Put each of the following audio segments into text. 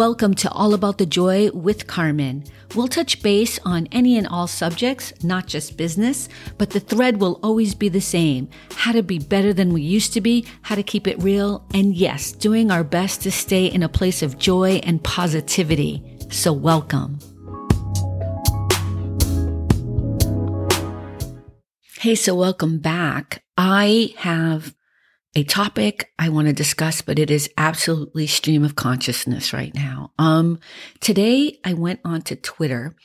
Welcome to All About the Joy with Carmen. We'll touch base on any and all subjects, not just business, but the thread will always be the same how to be better than we used to be, how to keep it real, and yes, doing our best to stay in a place of joy and positivity. So, welcome. Hey, so welcome back. I have a topic I want to discuss, but it is absolutely stream of consciousness right now. Um, today I went onto Twitter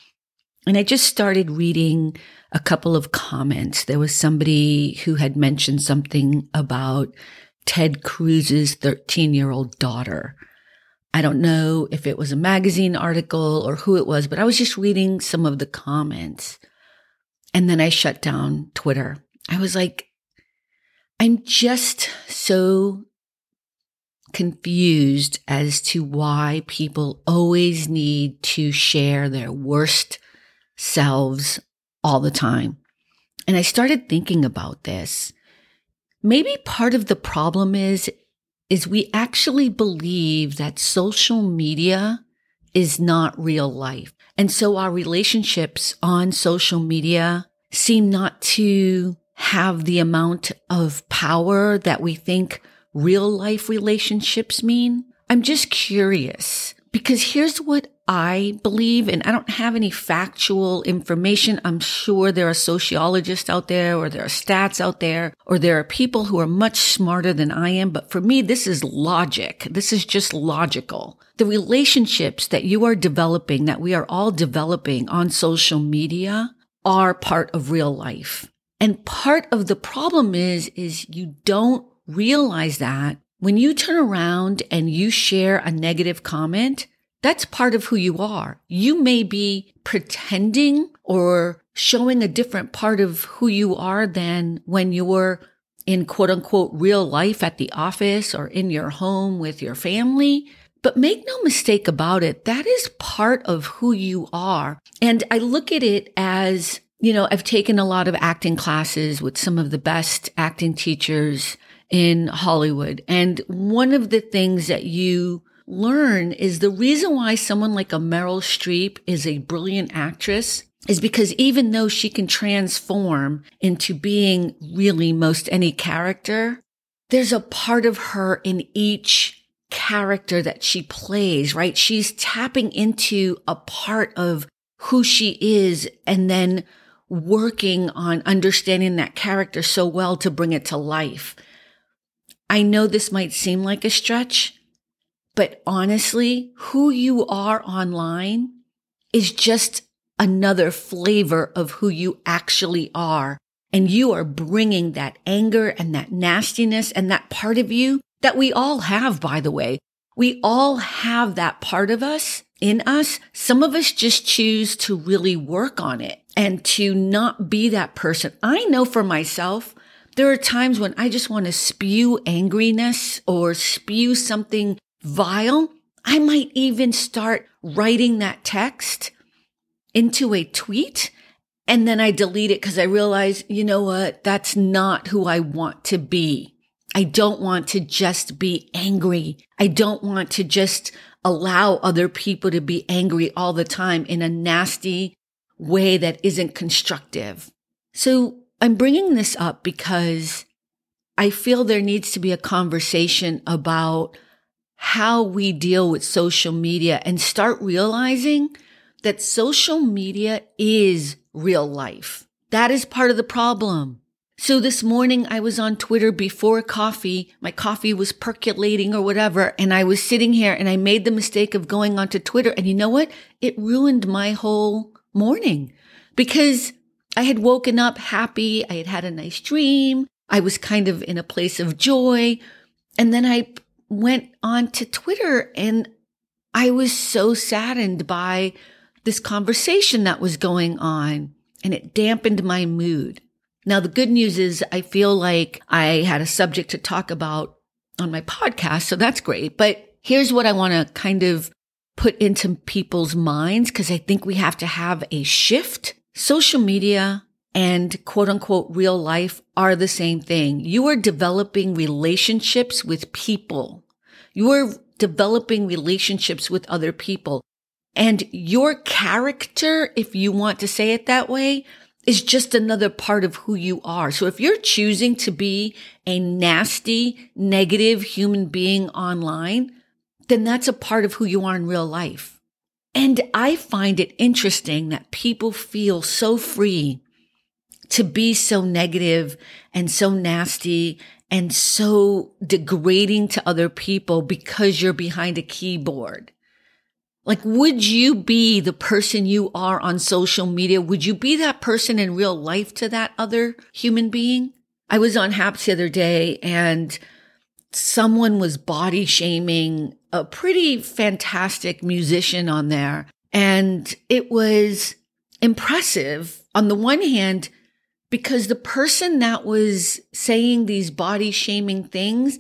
and I just started reading a couple of comments. There was somebody who had mentioned something about Ted Cruz's 13 year old daughter. I don't know if it was a magazine article or who it was, but I was just reading some of the comments. And then I shut down Twitter. I was like, I'm just so confused as to why people always need to share their worst selves all the time. And I started thinking about this. Maybe part of the problem is, is we actually believe that social media is not real life. And so our relationships on social media seem not to have the amount of power that we think real life relationships mean? I'm just curious because here's what I believe, and I don't have any factual information. I'm sure there are sociologists out there, or there are stats out there, or there are people who are much smarter than I am. But for me, this is logic. This is just logical. The relationships that you are developing, that we are all developing on social media are part of real life. And part of the problem is, is you don't realize that when you turn around and you share a negative comment, that's part of who you are. You may be pretending or showing a different part of who you are than when you're in quote unquote real life at the office or in your home with your family. But make no mistake about it. That is part of who you are. And I look at it as you know, I've taken a lot of acting classes with some of the best acting teachers in Hollywood. And one of the things that you learn is the reason why someone like a Meryl Streep is a brilliant actress is because even though she can transform into being really most any character, there's a part of her in each character that she plays, right? She's tapping into a part of who she is and then working on understanding that character so well to bring it to life. I know this might seem like a stretch, but honestly, who you are online is just another flavor of who you actually are. And you are bringing that anger and that nastiness and that part of you that we all have, by the way. We all have that part of us in us. Some of us just choose to really work on it and to not be that person. I know for myself, there are times when I just want to spew angriness or spew something vile. I might even start writing that text into a tweet and then I delete it because I realize, you know what? That's not who I want to be. I don't want to just be angry. I don't want to just allow other people to be angry all the time in a nasty, way that isn't constructive. So I'm bringing this up because I feel there needs to be a conversation about how we deal with social media and start realizing that social media is real life. That is part of the problem. So this morning I was on Twitter before coffee. My coffee was percolating or whatever. And I was sitting here and I made the mistake of going onto Twitter. And you know what? It ruined my whole morning because I had woken up happy. I had had a nice dream. I was kind of in a place of joy. And then I went on to Twitter and I was so saddened by this conversation that was going on and it dampened my mood. Now, the good news is I feel like I had a subject to talk about on my podcast. So that's great. But here's what I want to kind of put into people's minds because I think we have to have a shift. Social media and quote unquote real life are the same thing. You are developing relationships with people. You are developing relationships with other people. And your character, if you want to say it that way, is just another part of who you are. So if you're choosing to be a nasty, negative human being online, then that's a part of who you are in real life. And I find it interesting that people feel so free to be so negative and so nasty and so degrading to other people because you're behind a keyboard. Like, would you be the person you are on social media? Would you be that person in real life to that other human being? I was on Haps the other day and someone was body shaming a pretty fantastic musician on there. And it was impressive on the one hand, because the person that was saying these body shaming things,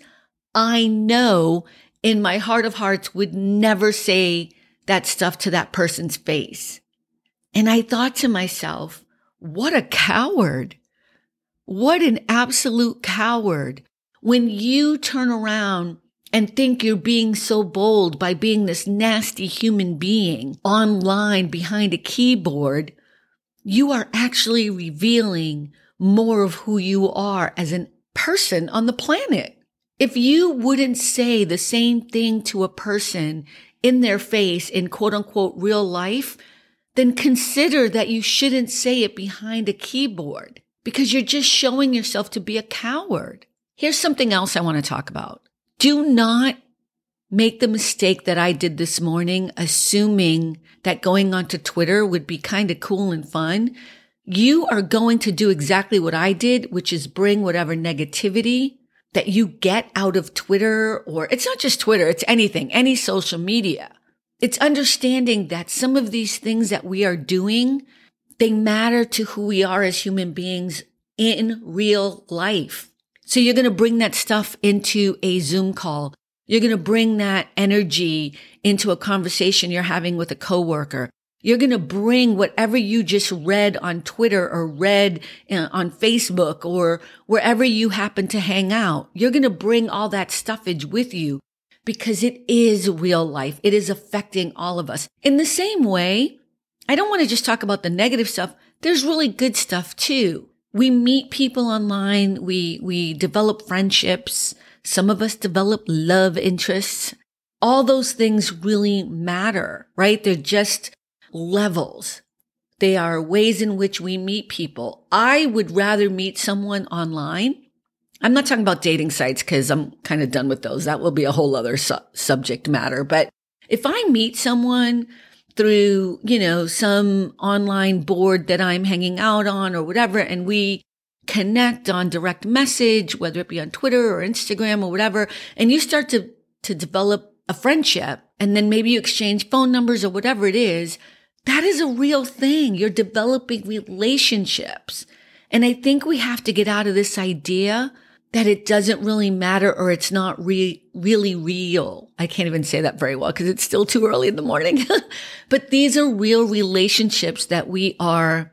I know in my heart of hearts would never say that stuff to that person's face. And I thought to myself, what a coward. What an absolute coward. When you turn around and think you're being so bold by being this nasty human being online behind a keyboard, you are actually revealing more of who you are as a person on the planet. If you wouldn't say the same thing to a person in their face in quote unquote real life, then consider that you shouldn't say it behind a keyboard because you're just showing yourself to be a coward. Here's something else I want to talk about. Do not make the mistake that I did this morning, assuming that going onto Twitter would be kind of cool and fun. You are going to do exactly what I did, which is bring whatever negativity that you get out of Twitter, or it's not just Twitter, it's anything, any social media. It's understanding that some of these things that we are doing, they matter to who we are as human beings in real life. So you're going to bring that stuff into a Zoom call. You're going to bring that energy into a conversation you're having with a coworker. You're going to bring whatever you just read on Twitter or read uh, on Facebook or wherever you happen to hang out. You're going to bring all that stuffage with you because it is real life. It is affecting all of us. In the same way, I don't want to just talk about the negative stuff. There's really good stuff too. We meet people online. We, we develop friendships. Some of us develop love interests. All those things really matter, right? They're just levels. They are ways in which we meet people. I would rather meet someone online. I'm not talking about dating sites because I'm kind of done with those. That will be a whole other su- subject matter. But if I meet someone through, you know, some online board that I'm hanging out on or whatever, and we connect on direct message, whether it be on Twitter or Instagram or whatever, and you start to, to develop a friendship and then maybe you exchange phone numbers or whatever it is, that is a real thing. You're developing relationships. And I think we have to get out of this idea that it doesn't really matter or it's not re- really real. I can't even say that very well because it's still too early in the morning. but these are real relationships that we are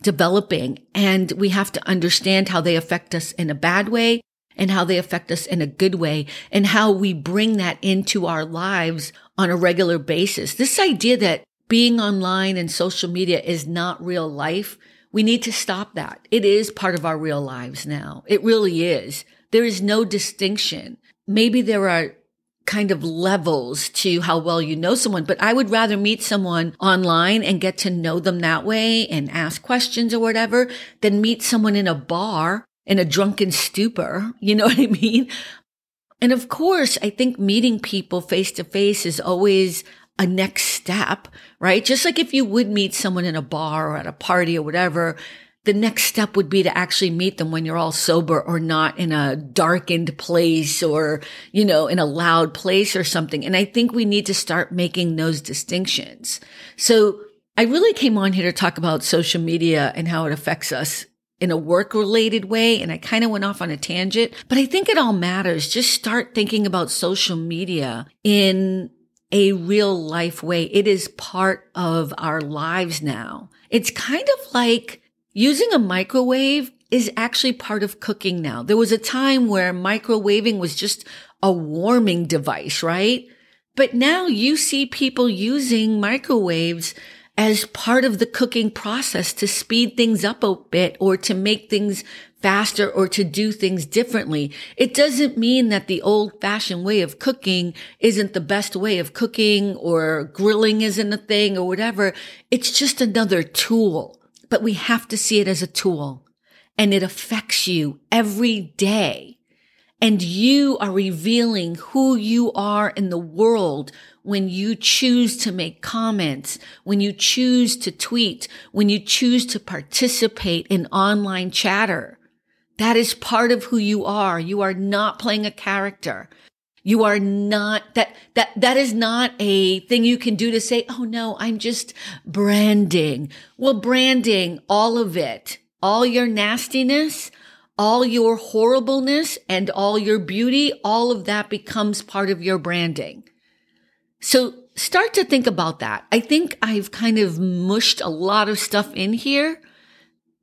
developing and we have to understand how they affect us in a bad way and how they affect us in a good way and how we bring that into our lives on a regular basis. This idea that being online and social media is not real life. We need to stop that. It is part of our real lives now. It really is. There is no distinction. Maybe there are kind of levels to how well you know someone, but I would rather meet someone online and get to know them that way and ask questions or whatever than meet someone in a bar in a drunken stupor. You know what I mean? And of course, I think meeting people face to face is always a next step, right? Just like if you would meet someone in a bar or at a party or whatever, the next step would be to actually meet them when you're all sober or not in a darkened place or, you know, in a loud place or something. And I think we need to start making those distinctions. So I really came on here to talk about social media and how it affects us in a work related way. And I kind of went off on a tangent, but I think it all matters. Just start thinking about social media in a real life way. It is part of our lives now. It's kind of like using a microwave is actually part of cooking now. There was a time where microwaving was just a warming device, right? But now you see people using microwaves as part of the cooking process to speed things up a bit or to make things faster or to do things differently. It doesn't mean that the old fashioned way of cooking isn't the best way of cooking or grilling isn't a thing or whatever. It's just another tool, but we have to see it as a tool and it affects you every day. And you are revealing who you are in the world when you choose to make comments, when you choose to tweet, when you choose to participate in online chatter. That is part of who you are. You are not playing a character. You are not that, that, that is not a thing you can do to say, Oh no, I'm just branding. Well, branding, all of it, all your nastiness, all your horribleness and all your beauty, all of that becomes part of your branding. So start to think about that. I think I've kind of mushed a lot of stuff in here,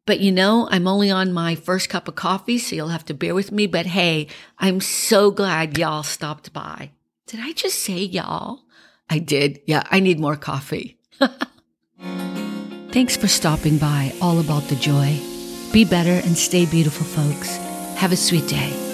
but you know, I'm only on my first cup of coffee, so you'll have to bear with me. But hey, I'm so glad y'all stopped by. Did I just say y'all? I did. Yeah, I need more coffee. Thanks for stopping by All About the Joy. Be better and stay beautiful, folks. Have a sweet day.